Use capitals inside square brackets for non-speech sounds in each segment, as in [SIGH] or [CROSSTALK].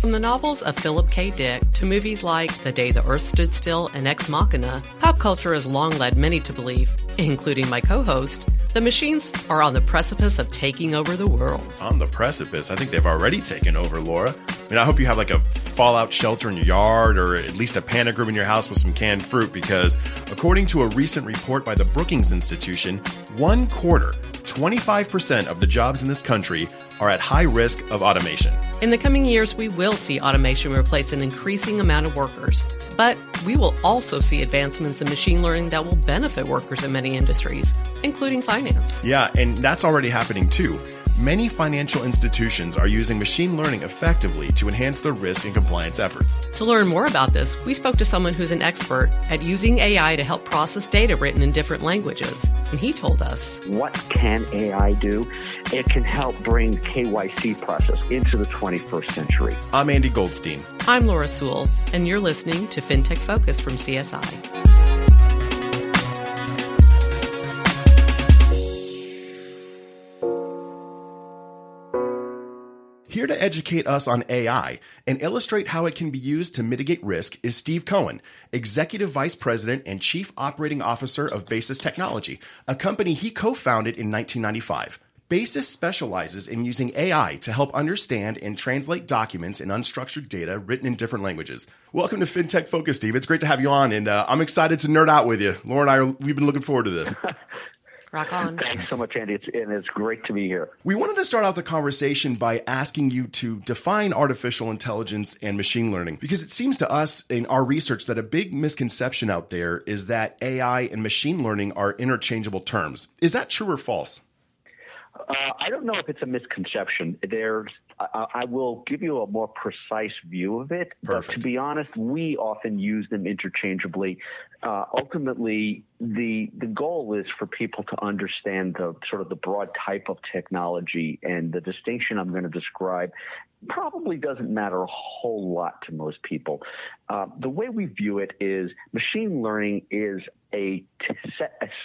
From the novels of Philip K. Dick to movies like The Day the Earth Stood Still and Ex Machina, pop culture has long led many to believe, including my co host, the machines are on the precipice of taking over the world. On the precipice? I think they've already taken over, Laura. I mean, I hope you have like a fallout shelter in your yard or at least a panic room in your house with some canned fruit because, according to a recent report by the Brookings Institution, one quarter 25% of the jobs in this country are at high risk of automation. In the coming years, we will see automation replace an increasing amount of workers. But we will also see advancements in machine learning that will benefit workers in many industries, including finance. Yeah, and that's already happening too. Many financial institutions are using machine learning effectively to enhance their risk and compliance efforts. To learn more about this, we spoke to someone who's an expert at using AI to help process data written in different languages. And he told us What can AI do? It can help bring KYC process into the 21st century. I'm Andy Goldstein. I'm Laura Sewell, and you're listening to FinTech Focus from CSI. Here to educate us on AI and illustrate how it can be used to mitigate risk is Steve Cohen, Executive Vice President and Chief Operating Officer of Basis Technology, a company he co founded in 1995. Basis specializes in using AI to help understand and translate documents and unstructured data written in different languages. Welcome to FinTech Focus, Steve. It's great to have you on, and uh, I'm excited to nerd out with you. Laura and I, are, we've been looking forward to this. [LAUGHS] Rock on. Thanks so much, Andy. It's, and it's great to be here. We wanted to start out the conversation by asking you to define artificial intelligence and machine learning because it seems to us in our research that a big misconception out there is that AI and machine learning are interchangeable terms. Is that true or false? Uh, I don't know if it's a misconception. There's, I, I will give you a more precise view of it. Perfect. But to be honest, we often use them interchangeably. Uh, ultimately, the the goal is for people to understand the sort of the broad type of technology, and the distinction I'm going to describe probably doesn't matter a whole lot to most people. Uh, the way we view it is machine learning is a,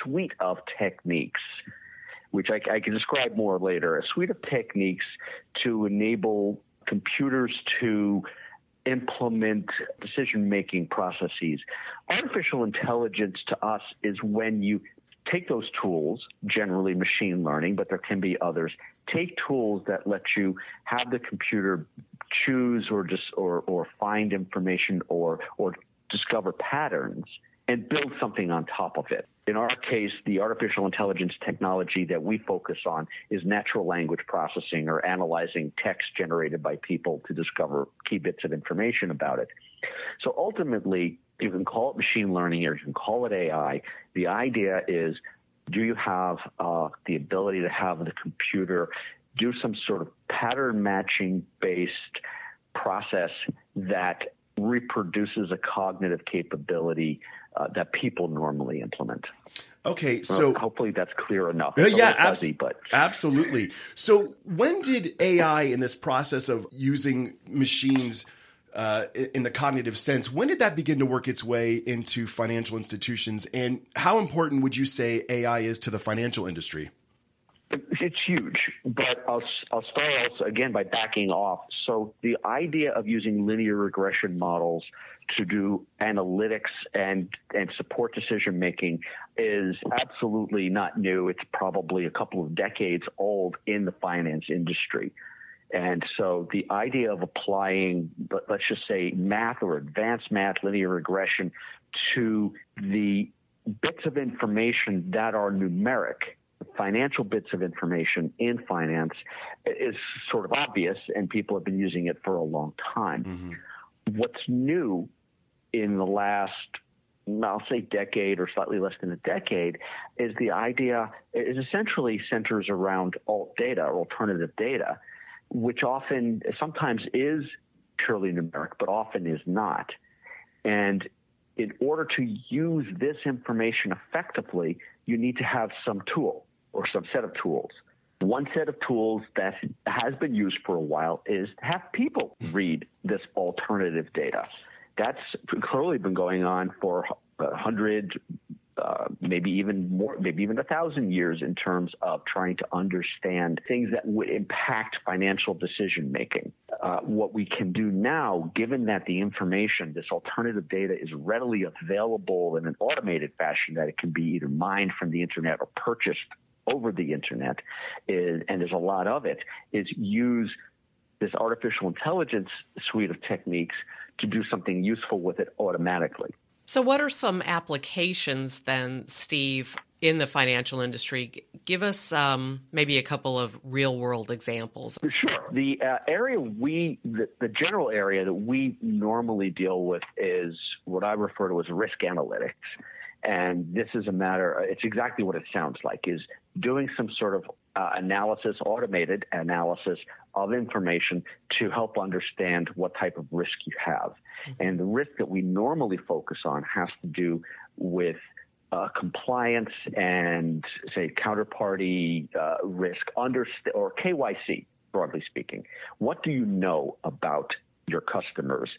suite of techniques which I, I, can describe more later, a suite of techniques to enable computers to implement decision making processes. Artificial intelligence to us is when you take those tools, generally machine learning, but there can be others, take tools that let you have the computer choose or just or, or find information or or discover patterns and build something on top of it. In our case, the artificial intelligence technology that we focus on is natural language processing or analyzing text generated by people to discover key bits of information about it. So ultimately, you can call it machine learning or you can call it AI. The idea is do you have uh, the ability to have the computer do some sort of pattern matching based process that reproduces a cognitive capability uh, that people normally implement. Okay, so well, hopefully that's clear enough. Yeah, fuzzy, but absolutely. So when did AI, in this process of using machines uh, in the cognitive sense, when did that begin to work its way into financial institutions, and how important would you say AI is to the financial industry? It's huge, but I'll, I'll start also again by backing off. So the idea of using linear regression models to do analytics and and support decision making is absolutely not new. It's probably a couple of decades old in the finance industry. And so the idea of applying, let's just say, math or advanced math, linear regression to the bits of information that are numeric financial bits of information in finance is sort of obvious, and people have been using it for a long time. Mm-hmm. What's new in the last, I'll say, decade or slightly less than a decade, is the idea is essentially centers around alt data or alternative data, which often, sometimes is purely numeric, but often is not. And in order to use this information effectively, you need to have some tool or some set of tools. One set of tools that has been used for a while is have people read this alternative data. That's clearly been going on for a hundred, uh, maybe even more, maybe even a thousand years in terms of trying to understand things that would impact financial decision making. Uh, what we can do now, given that the information, this alternative data, is readily available in an automated fashion, that it can be either mined from the internet or purchased over the internet, is, and there's a lot of it, is use this artificial intelligence suite of techniques to do something useful with it automatically. So, what are some applications then, Steve, in the financial industry? Give us um, maybe a couple of real world examples. Sure. The uh, area we, the, the general area that we normally deal with is what I refer to as risk analytics. And this is a matter, it's exactly what it sounds like, is doing some sort of uh, analysis, automated analysis of information to help understand what type of risk you have. Mm-hmm. And the risk that we normally focus on has to do with uh, compliance and, say, counterparty uh, risk under or KYC, broadly speaking. What do you know about your customers?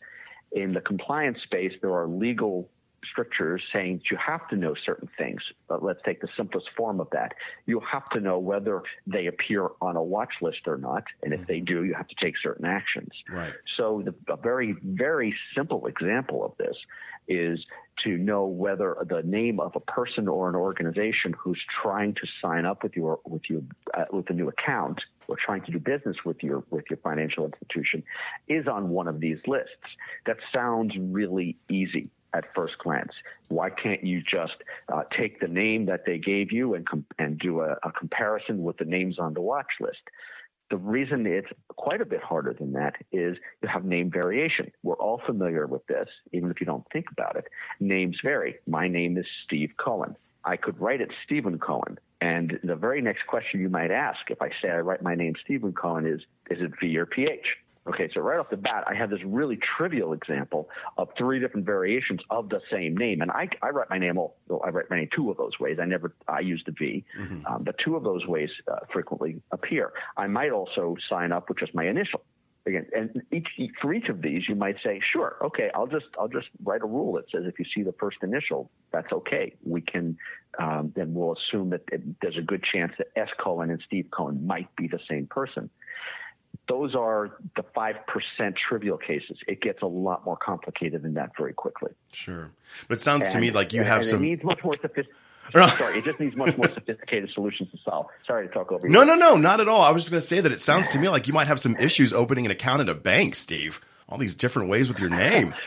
In the compliance space, there are legal strictures saying you have to know certain things. But let's take the simplest form of that. You have to know whether they appear on a watch list or not. And if they do, you have to take certain actions. Right. So the, a very, very simple example of this is to know whether the name of a person or an organization who's trying to sign up with your with you uh, with a new account or trying to do business with your with your financial institution is on one of these lists. That sounds really easy at first glance. Why can't you just uh, take the name that they gave you and com- and do a, a comparison with the names on the watch list? The reason it's quite a bit harder than that is you have name variation. We're all familiar with this, even if you don't think about it. Names vary. My name is Steve Cohen. I could write it Stephen Cohen. And the very next question you might ask if I say I write my name Stephen Cohen is, is it V or PH? Okay, so right off the bat, I have this really trivial example of three different variations of the same name, and I, I write my name all. Well, I write my name two of those ways. I never I use the V, mm-hmm. um, but two of those ways uh, frequently appear. I might also sign up with just my initial. Again, and each, for each of these, you might say, "Sure, okay, I'll just I'll just write a rule that says if you see the first initial, that's okay. We can um, then we'll assume that it, there's a good chance that S Cohen and Steve Cohen might be the same person." Those are the 5% trivial cases. It gets a lot more complicated than that very quickly. Sure. But it sounds and, to me like you have some. It needs much more sophisticated. [LAUGHS] Sorry, it just needs much more sophisticated solutions to solve. Sorry to talk over you. No, no, no, not at all. I was just going to say that it sounds to me like you might have some issues opening an account at a bank, Steve. All these different ways with your name. [LAUGHS]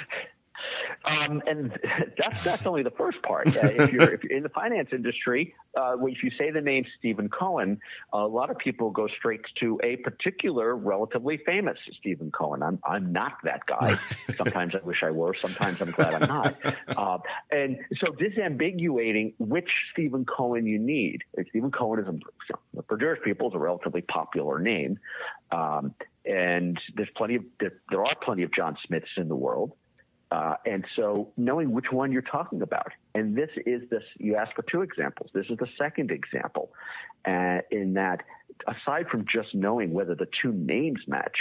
Um, [LAUGHS] and that's that's only the first part. Uh, if, you're, if, you're, in the finance industry, uh, if you say the name Stephen Cohen, a lot of people go straight to a particular relatively famous Stephen Cohen. I'm I'm not that guy. [LAUGHS] sometimes I wish I were. Sometimes I'm glad I'm not. [LAUGHS] Uh, and so disambiguating which Stephen Cohen you need. Stephen Cohen is a, for Jewish people is a relatively popular name. Um, and there's plenty of there, there are plenty of John Smiths in the world. Uh, and so knowing which one you're talking about. And this is this, you asked for two examples. This is the second example uh, in that aside from just knowing whether the two names match,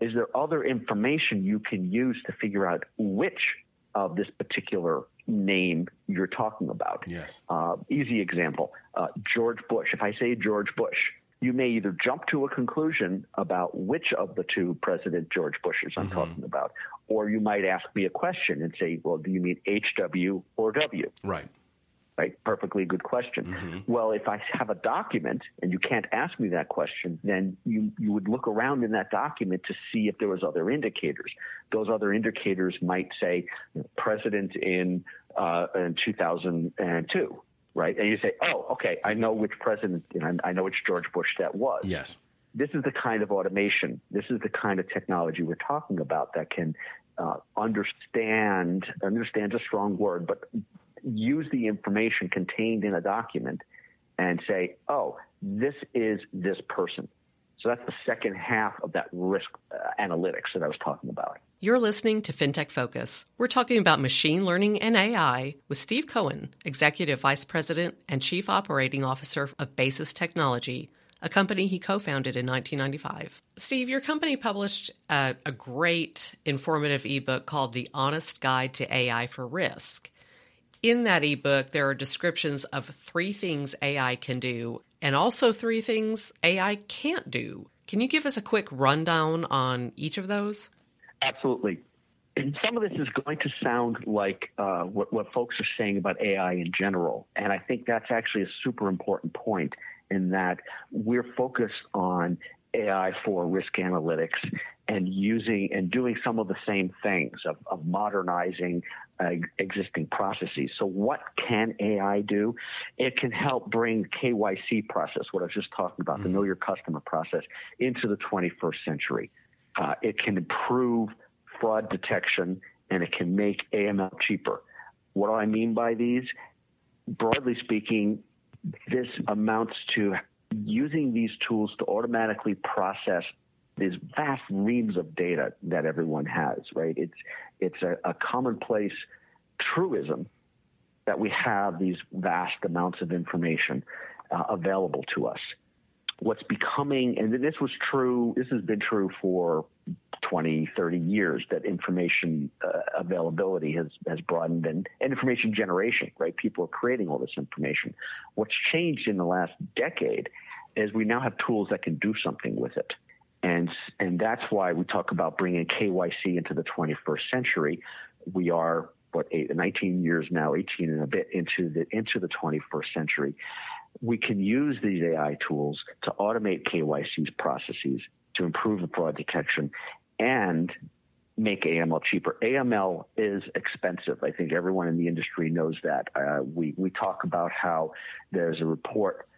is there other information you can use to figure out which of this particular name you're talking about? Yes. Uh, easy example uh, George Bush. If I say George Bush, you may either jump to a conclusion about which of the two President George Bushes I'm mm-hmm. talking about, or you might ask me a question and say, well, do you mean HW or W? Right. Right. Perfectly good question. Mm-hmm. Well, if I have a document and you can't ask me that question, then you, you would look around in that document to see if there was other indicators. Those other indicators might say president in, uh, in 2002 right? And you say, oh, okay, I know which president, you know, I know which George Bush that was. Yes. This is the kind of automation, this is the kind of technology we're talking about that can uh, understand, understand a strong word, but use the information contained in a document and say, oh, this is this person. So that's the second half of that risk uh, analytics that I was talking about. You're listening to FinTech Focus. We're talking about machine learning and AI with Steve Cohen, Executive Vice President and Chief Operating Officer of Basis Technology, a company he co founded in 1995. Steve, your company published a, a great informative ebook called The Honest Guide to AI for Risk. In that ebook, there are descriptions of three things AI can do and also three things AI can't do. Can you give us a quick rundown on each of those? Absolutely. And some of this is going to sound like uh, what, what folks are saying about AI in general. And I think that's actually a super important point in that we're focused on AI for risk analytics and using and doing some of the same things of, of modernizing uh, existing processes. So, what can AI do? It can help bring KYC process, what I was just talking about, mm-hmm. the know your customer process, into the 21st century. Uh, it can improve fraud detection and it can make AML cheaper. What do I mean by these? Broadly speaking, this amounts to using these tools to automatically process these vast reams of data that everyone has, right? It's it's a, a commonplace truism that we have these vast amounts of information uh, available to us. What's becoming, and this was true, this has been true for 20, 30 years, that information uh, availability has, has broadened and, and information generation, right? People are creating all this information. What's changed in the last decade is we now have tools that can do something with it. And, and that's why we talk about bringing KYC into the 21st century. We are what eight, 19 years now, 18 and a bit into the into the 21st century. We can use these AI tools to automate KYC's processes to improve the fraud detection and make AML cheaper. AML is expensive. I think everyone in the industry knows that. Uh, we we talk about how there's a report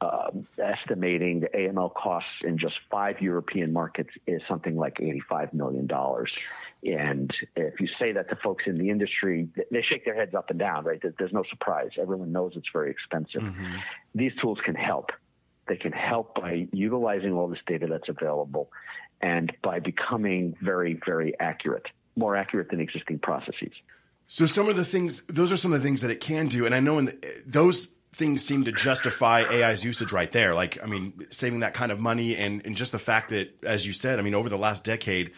uh, estimating the AML costs in just five European markets is something like $85 million. And if you say that to folks in the industry, they shake their heads up and down, right? There's no surprise. Everyone knows it's very expensive. Mm-hmm. These tools can help. They can help by utilizing all this data that's available and by becoming very, very accurate, more accurate than existing processes. So some of the things, those are some of the things that it can do. And I know in the, those things seem to justify AI's usage right there. Like, I mean, saving that kind of money and, and just the fact that, as you said, I mean, over the last decade,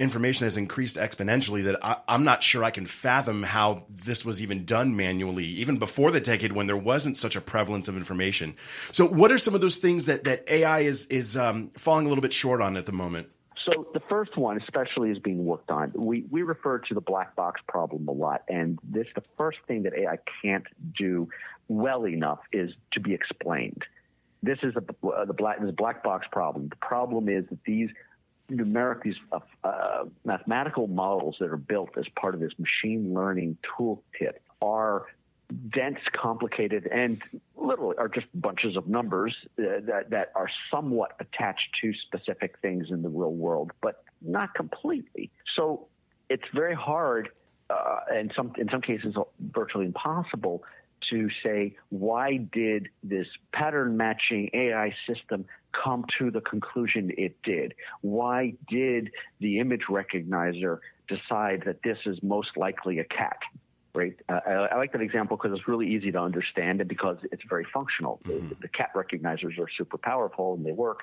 information has increased exponentially that I, am not sure I can fathom how this was even done manually, even before the decade when there wasn't such a prevalence of information. So, what are some of those things that, that AI is, is um, falling a little bit short on at the moment? So the first one, especially, is being worked on. We we refer to the black box problem a lot, and this the first thing that AI can't do well enough is to be explained. This is the uh, the black this black box problem. The problem is that these numeric these uh, mathematical models that are built as part of this machine learning toolkit are dense, complicated, and literally are just bunches of numbers uh, that, that are somewhat attached to specific things in the real world, but not completely. So it's very hard, uh, and some in some cases virtually impossible, to say why did this pattern matching AI system come to the conclusion it did? Why did the image recognizer decide that this is most likely a cat? right? Uh, I, I, like that example because it's really easy to understand and because it's very functional. Mm-hmm. The, the, cat recognizers are super powerful and they work.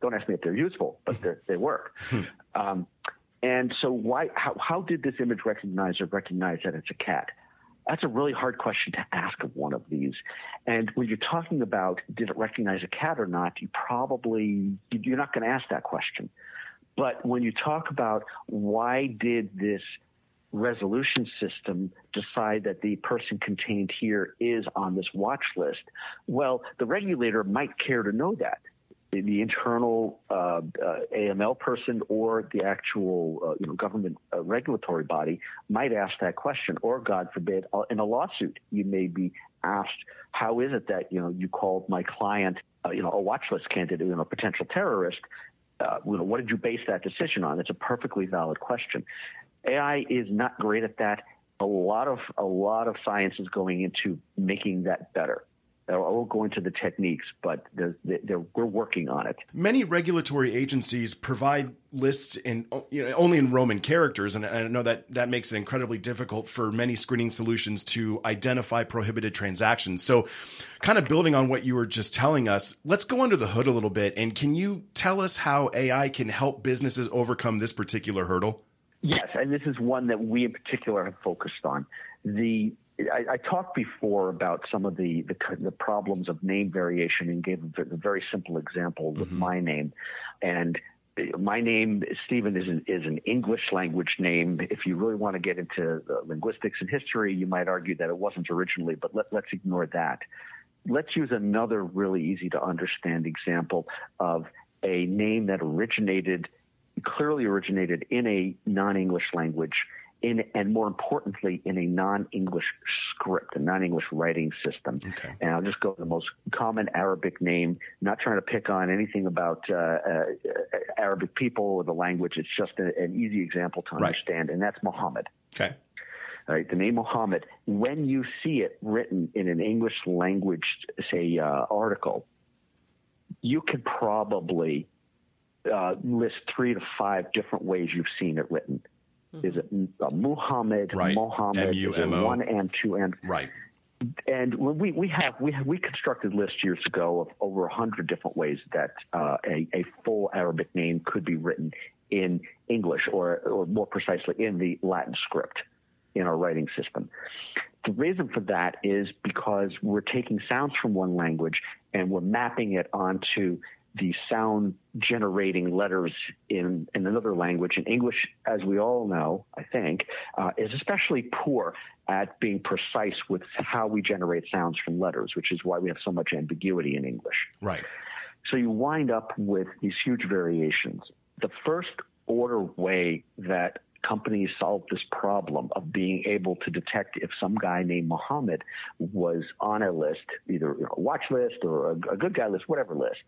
Don't ask me if they're useful, but they're, they work. [LAUGHS] Um, and so, why? How, how did this image recognizer recognize that it's a cat? That's a really hard question to ask of one of these. And when you're talking about did it recognize a cat or not, you probably you're not going to ask that question. But when you talk about why did this resolution system decide that the person contained here is on this watch list, well, the regulator might care to know that. The internal uh, uh, AML person or the actual uh, you know government uh, regulatory body might ask that question, or God forbid, uh, in a lawsuit, you may be asked, "How is it that you know you called my client uh, you know a watchlist candidate, you know, a potential terrorist?" You know, what did you base that decision on? It's a perfectly valid question. AI is not great at that. A lot of a lot of science is going into making that better. I won't go into the techniques, but they're, they're, we're working on it. Many regulatory agencies provide lists in you know, only in Roman characters, and I know that that makes it incredibly difficult for many screening solutions to identify prohibited transactions. So, kind of building on what you were just telling us, let's go under the hood a little bit, and can you tell us how AI can help businesses overcome this particular hurdle? Yes, and this is one that we in particular have focused on. The I, I, talked before about some of the, the, the problems of name variation and gave a very simple example with mm-hmm. my name, and my name Stephen is an, is an English language name. If you really want to get into linguistics and history, you might argue that it wasn't originally, but let, let's ignore that. Let's use another really easy to understand example of a name that originated clearly originated in a non-English language in, and more importantly, in a non-English script, a non-English writing system. Okay. And I'll just go to the most common Arabic name. Not trying to pick on anything about uh, uh, Arabic people or the language. It's just a, an easy example to understand, right. and that's Muhammad. Okay. All right, the name Muhammad. When you see it written in an English language, say, uh, article, you can probably uh, list three to five different ways you've seen it written. Mm-hmm. Is it uh, Muhammad, right. Mohammed, M-U-M-O. one and two and right? And we we have we have, we constructed lists years ago of over a hundred different ways that uh, a, a full Arabic name could be written in English, or or more precisely in the Latin script in our writing system. The reason for that is because we're taking sounds from one language and we're mapping it onto the sound generating letters in, in another language. And English, as we all know, I think, uh, is especially poor at being precise with how we generate sounds from letters, which is why we have so much ambiguity in English. Right. So you wind up with these huge variations. The first order way that companies solved this problem of being able to detect if some guy named Muhammad was on a list, either a watch list or a, a good guy list, whatever list,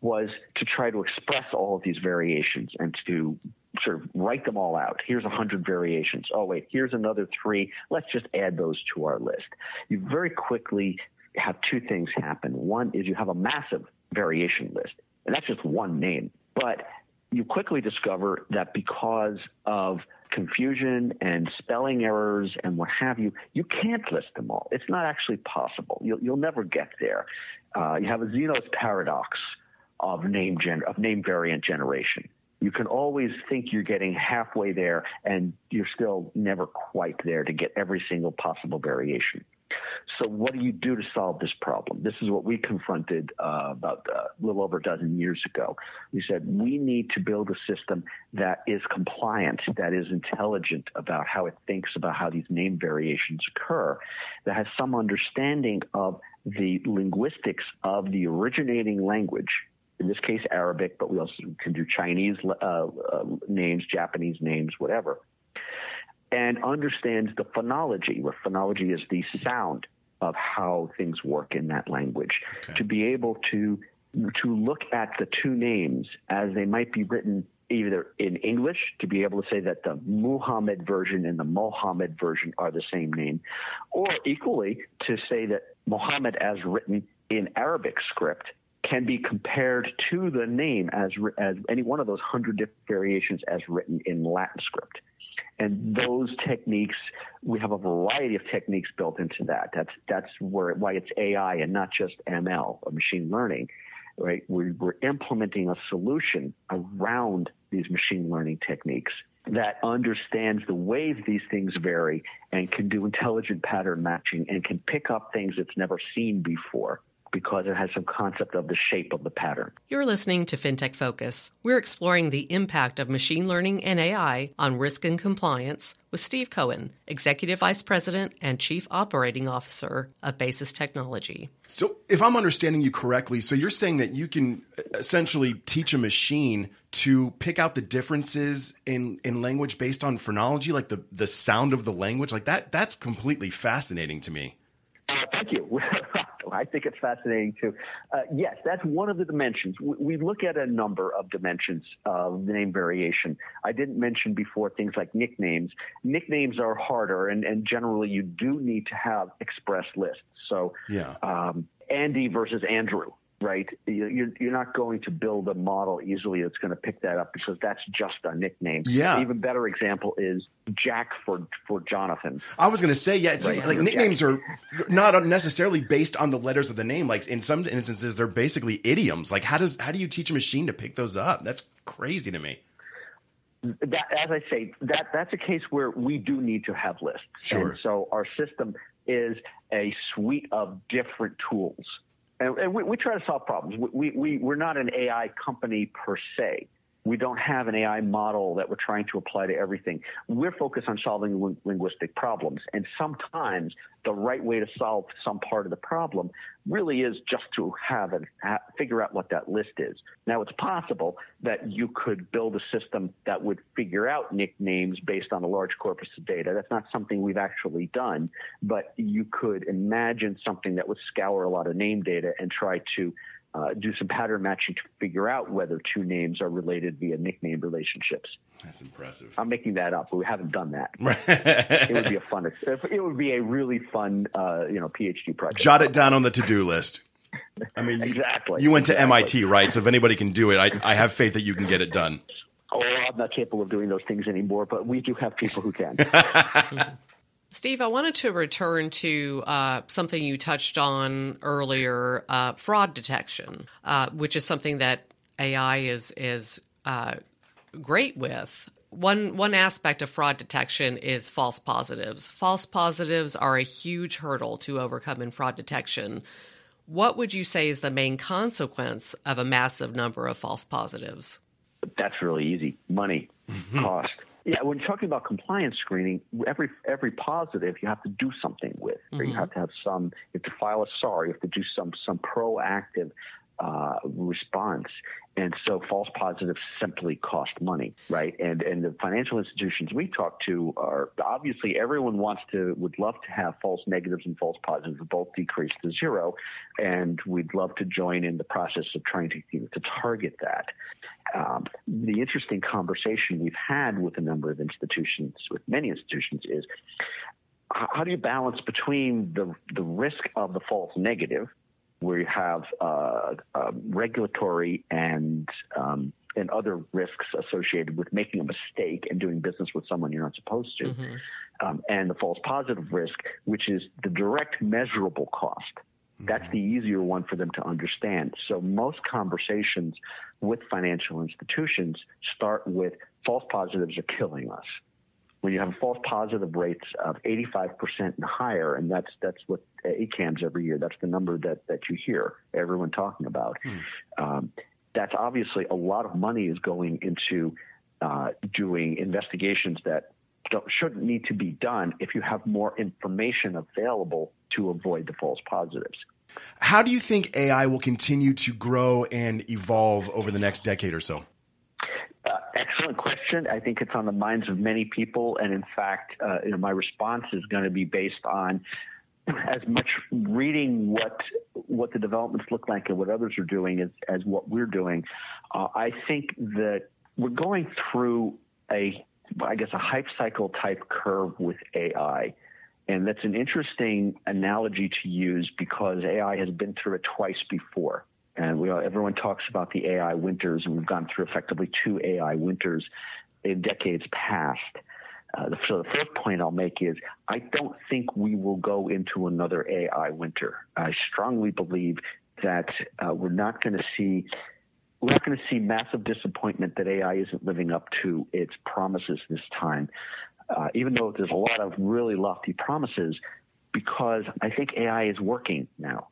was to try to express all of these variations and to sort of write them all out. Here's hundred variations. Oh wait, here's another three. Let's just add those to our list. You very quickly have two things happen. One is you have a massive variation list, and that's just one name. But you quickly discover that because of confusion and spelling errors and what have you, you can't list them all. It's not actually possible. You'll, you'll never get there. Uh, you have a Zeno's paradox of name gen- of name variant generation. You can always think you're getting halfway there, and you're still never quite there to get every single possible variation. So, what do you do to solve this problem? This is what we confronted uh, about uh, a little over a dozen years ago. We said we need to build a system that is compliant, that is intelligent about how it thinks about how these name variations occur, that has some understanding of the linguistics of the originating language. In this case, Arabic, but we also can do Chinese uh, uh names, Japanese names, whatever and understands the phonology, where phonology is the sound of how things work in that language, okay. to be able to to look at the two names as they might be written either in English to be able to say that the Muhammad version and the Mohammed version are the same name, or equally to say that Muhammad as written in Arabic script can be compared to the name as as any one of those hundred different variations as written in Latin script. And those techniques, we have a variety of techniques built into that. That's that's where why it's AI and not just ML or machine learning, right? We're, we're implementing a solution around these machine learning techniques that understands the ways these things vary and can do intelligent pattern matching and can pick up things it's never seen before because it has some concept of the shape of the pattern. You're listening to FinTech Focus. We're exploring the impact of machine learning and AI on risk and compliance with Steve Cohen, Executive Vice President and Chief Operating Officer of Basis Technology. So, if I'm understanding you correctly, so you're saying that you can essentially teach a machine to pick out the differences in, in language based on phonology, like the, the sound of the language, like that, that's completely fascinating to me. Uh, thank you. [LAUGHS] I think it's fascinating too. Uh, yes, that's one of the dimensions. We, we, look at a number of dimensions of name variation. I didn't mention before things like nicknames. Nicknames are harder, and, and generally you do need to have express lists. So, yeah. Um, Andy versus Andrew right? You're, you're not going to build a model easily that's going to pick that up because that's just a nickname. Yeah. even better example is Jack for for Jonathan. I was going to say, yeah, it's right? like nicknames Jack. are not necessarily based on the letters of the name. Like in some instances, they're basically idioms. Like how does how do you teach a machine to pick those up? That's crazy to me. that, as I say, that that's a case where we do need to have lists. Sure. And so our system is a suite of different tools, and, and we, we, try to solve problems. We, we we're not an AI company per se we don't have an AI model that we're trying to apply to everything. We're focused on solving linguistic problems. And sometimes the right way to solve some part of the problem really is just to have and figure out what that list is. Now, it's possible that you could build a system that would figure out nicknames based on a large corpus of data. That's not something we've actually done, but you could imagine something that would scour a lot of name data and try to uh, do some pattern matching to figure out whether two names are related via nickname relationships. That's impressive. I'm making that up, but we haven't done that. [LAUGHS] it would be a fun. It would be a really fun, uh, you know, PhD project. Jot it down on the to-do list. I mean, exactly. You went to exactly. MIT, right? So if anybody can do it, I, I have faith that you can get it done. Oh, I'm not capable of doing those things anymore, but we do have people who can. [LAUGHS] Steve, I wanted to return to uh, something you touched on earlier, uh, fraud detection, uh, which is something that AI is is uh, great with. One one aspect of fraud detection is false positives. False positives are a huge hurdle to overcome in fraud detection. What would you say is the main consequence of a massive number of false positives? That's really easy. Money, mm-hmm. cost. Yeah, when talking about compliance screening, every every positive you have to do something with. Mm-hmm. Or you have to have some. You have to file a SAR. You have to do some some proactive uh, response. And so false positives simply cost money, right? And and the financial institutions we talk to are obviously everyone wants to would love to have false negatives and false positives both decrease to zero, and we'd love to join in the process of trying to you know, to target that. Um, the interesting conversation we've had with a number of institutions, with many institutions, is how do you balance between the the risk of the false negative where you have uh, uh, regulatory and um, and other risks associated with making a mistake and doing business with someone you're not supposed to, mm-hmm. um, and the false positive risk, which is the direct measurable cost. Mm-hmm. That's the easier one for them to understand. So most conversations with financial institutions start with false positives are killing us when you have a false positive rates of 85% and higher, and that's that's what ACAMS every year, that's the number that, that you hear everyone talking about. Hmm. Um, that's obviously a lot of money is going into uh, doing investigations that shouldn't need to be done if you have more information available to avoid the false positives. How do you think AI will continue to grow and evolve over the next decade or so? Uh, excellent question. I think it's on the minds of many people, and in fact, uh, you know, my response is going to be based on as much reading what what the developments look like and what others are doing as as what we're doing. Uh, I think that we're going through a, I guess, a hype cycle type curve with AI. And that's an interesting analogy to use because AI has been through it twice before. And we, everyone talks about the AI winters, and we've gone through effectively two AI winters in decades past. Uh, so the first point I'll make is I don't think we will go into another AI winter. I strongly believe that uh, we're not going to see we're not going to see massive disappointment that AI isn't living up to its promises this time. Uh, even though there's a lot of really lofty promises, because I think AI is working now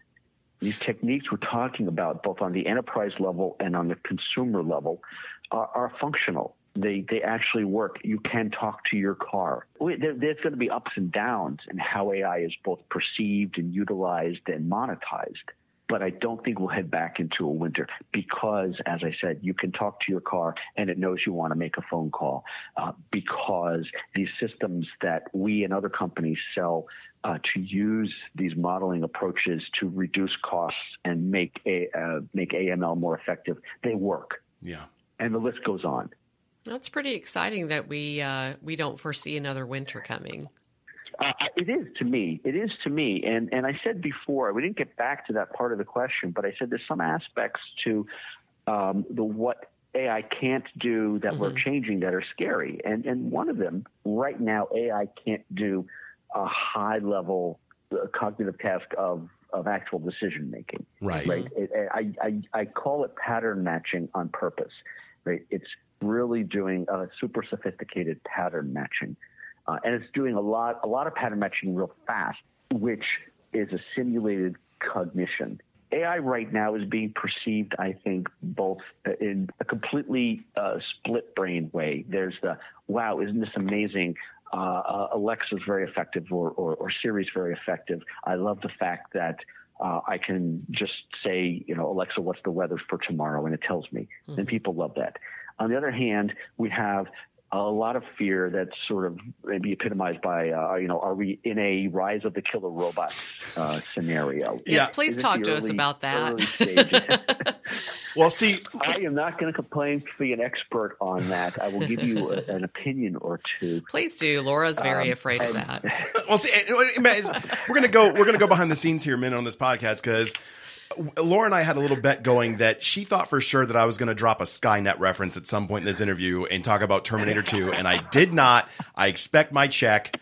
these techniques we're talking about, both on the enterprise level and on the consumer level, are, are functional. They, they actually work. You can talk to your car. There, there's going to be ups and downs in how AI is both perceived and utilized and monetized. But I don't think we'll head back into a winter because, as I said, you can talk to your car and it knows you want to make a phone call. Uh, because these systems that we and other companies sell uh, to use these modeling approaches to reduce costs and make a uh, make AML more effective. They work. Yeah, and the list goes on. That's pretty exciting that we uh, we don't foresee another winter coming. Uh, it is to me. It is to me. And and I said before we didn't get back to that part of the question, but I said there's some aspects to um, the what AI can't do that mm-hmm. we're changing that are scary. And and one of them right now AI can't do a high level uh, cognitive task of of actual decision making. Right. Right. It, I, I I call it pattern matching on purpose. Right. It's really doing a super sophisticated pattern matching, uh, and it's doing a lot a lot of pattern matching real fast, which is a simulated cognition. AI right now is being perceived, I think, both in a completely uh, split brain way. There's the wow, isn't this amazing? Uh, uh, Alexa's very effective, or, or, or Siri's very effective. I love the fact that uh, I can just say, you know, Alexa, what's the weather for tomorrow? And it tells me. Mm-hmm. And people love that. On the other hand, we have a lot of fear that's sort of maybe epitomized by, uh, you know, are we in a rise of the killer robots uh, scenario? Yes, yeah. please talk to early, us about that. [LAUGHS] well, see, I am not going to complain to be an expert on that. I will give you a, an opinion or two. Please do. Laura's very um, afraid and, of that. [LAUGHS] well, see, we're going to go. We're going to go behind the scenes here a minute on this podcast because Laura and I had a little bet going that she thought for sure that I was going to drop a Skynet reference at some point in this interview and talk about Terminator 2, and I did not. I expect my check.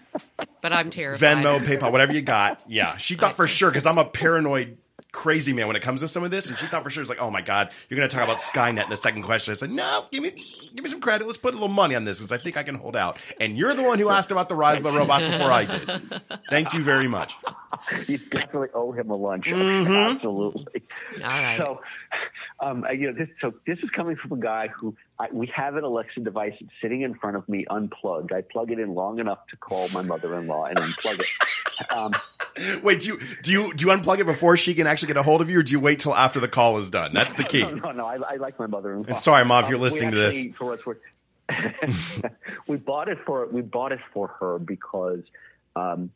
But I'm terrified. Venmo, PayPal, whatever you got. Yeah, she thought for sure because I'm a paranoid crazy man when it comes to some of this, and she thought for sure, it's like, oh my god, you're going to talk about Skynet in the second question. I said, no, give me, give me some credit. Let's put a little money on this because I think I can hold out. And you're the one who asked about the rise of the robots before I did. Thank you very much. You definitely owe him a lunch. Mm-hmm. Absolutely. All right. So, um, you know, this, so this is coming from a guy who I, we have an Alexa device sitting in front of me unplugged. I plug it in long enough to call my mother-in-law and unplug it. Um, [LAUGHS] Wait, do you do you do you unplug it before she can actually get a hold of you, or do you wait till after the call is done? That's the key. No, no, no. I, I like my mother-in-law. And sorry, mom, if you're um, listening to this. For [LAUGHS] we bought it for we bought it for her because um,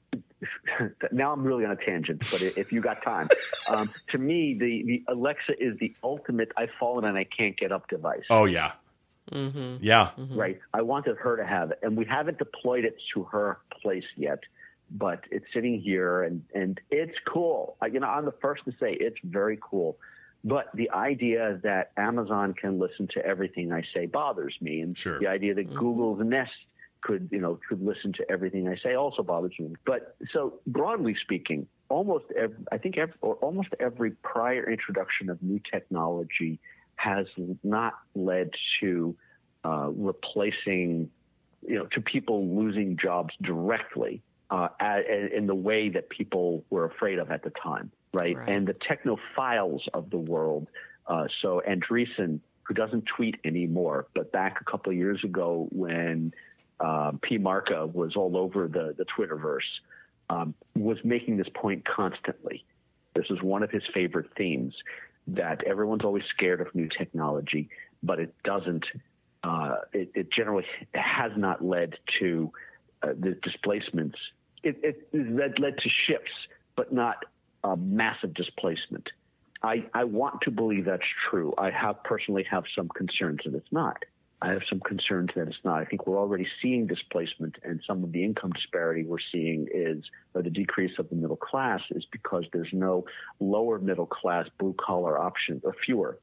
[LAUGHS] now I'm really on a tangent, but if you got time, um, to me the the Alexa is the ultimate I've fallen and I can't get up device. Oh yeah, mm-hmm. yeah, mm-hmm. right. I wanted her to have it, and we haven't deployed it to her place yet but it's sitting here and, and it's cool. I, you know, I'm the first to say it's very cool. But the idea that Amazon can listen to everything I say bothers me. And sure. the idea that mm-hmm. Google's Nest could, you know, could listen to everything I say also bothers me. But so broadly speaking, almost every, I think every, or almost every prior introduction of new technology has not led to uh, replacing, you know, to people losing jobs directly uh, in the way that people were afraid of at the time, right? right. And the technophiles of the world. Uh, so Andreessen, who doesn't tweet anymore, but back a couple of years ago when um, P. Marca was all over the, the Twitterverse, um, was making this point constantly. This is one of his favorite themes that everyone's always scared of new technology, but it doesn't. Uh, it, it, generally has not led to uh, the displacements it, it led, led to shifts, but not a massive displacement. I, I want to believe that's true. I have personally have some concerns that it's not. I have some concerns that it's not. I think we're already seeing displacement, and some of the income disparity we're seeing is, or the decrease of the middle class, is because there's no lower middle class blue collar options, or fewer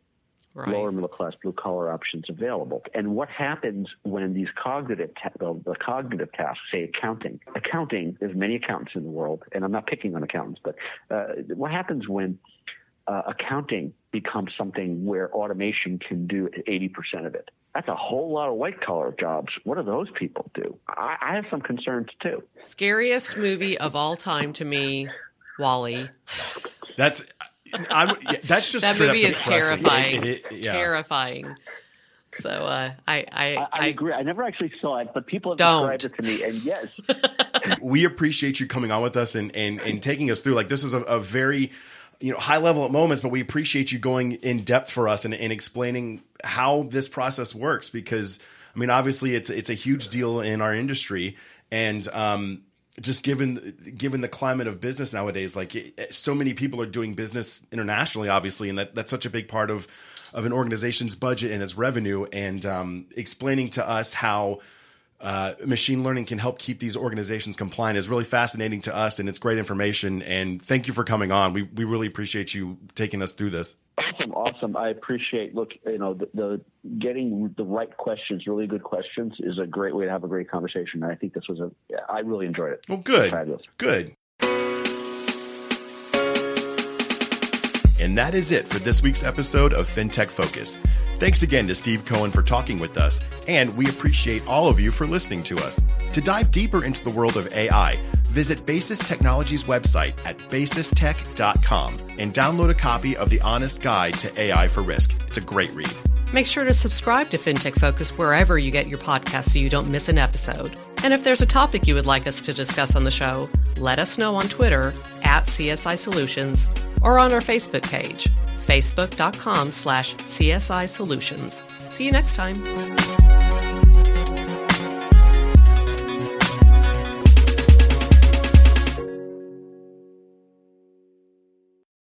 right. lower middle class blue collar options available. And what happens when these cognitive ta- the, the, cognitive tasks, say accounting, accounting, there's many accountants in the world, and I'm not picking on accountants, but uh, what happens when uh, accounting becomes something where automation can do 80% of it? That's a whole lot of white collar jobs. What do those people do? I, I have some concerns too. Scariest movie of all time to me, WALL-E. That's I'm, yeah, that's just that movie is terrifying. It, it, it, yeah. Terrifying. So uh, I, I, I, I, agree. I never actually saw it, but people have don't. described it to me, and yes, [LAUGHS] we appreciate you coming on with us and and, and taking us through. Like this is a, a very you know high level at moments, but we appreciate you going in depth for us and, and explaining how this process works because I mean obviously it's it's a huge deal in our industry and um, just given given the climate of business nowadays, like it, so many people are doing business internationally, obviously, and that, that's such a big part of of an organization's budget and its revenue. And um, explaining to us how uh, machine learning can help keep these organizations compliant is really fascinating to us, and it's great information. And thank you for coming on. We we really appreciate you taking us through this. Awesome, awesome. I appreciate. Look, you know, the, the, getting the right questions, really good questions, is a great way to have a great conversation. And I think this was a. I really enjoyed it. Well, good, fabulous, good. And that is it for this week's episode of FinTech Focus. Thanks again to Steve Cohen for talking with us, and we appreciate all of you for listening to us. To dive deeper into the world of AI, visit Basis Technologies website at basistech.com and download a copy of The Honest Guide to AI for Risk. It's a great read. Make sure to subscribe to FinTech Focus wherever you get your podcasts so you don't miss an episode. And if there's a topic you would like us to discuss on the show, let us know on Twitter at CSI Solutions or on our Facebook page, facebook.com slash CSI Solutions. See you next time.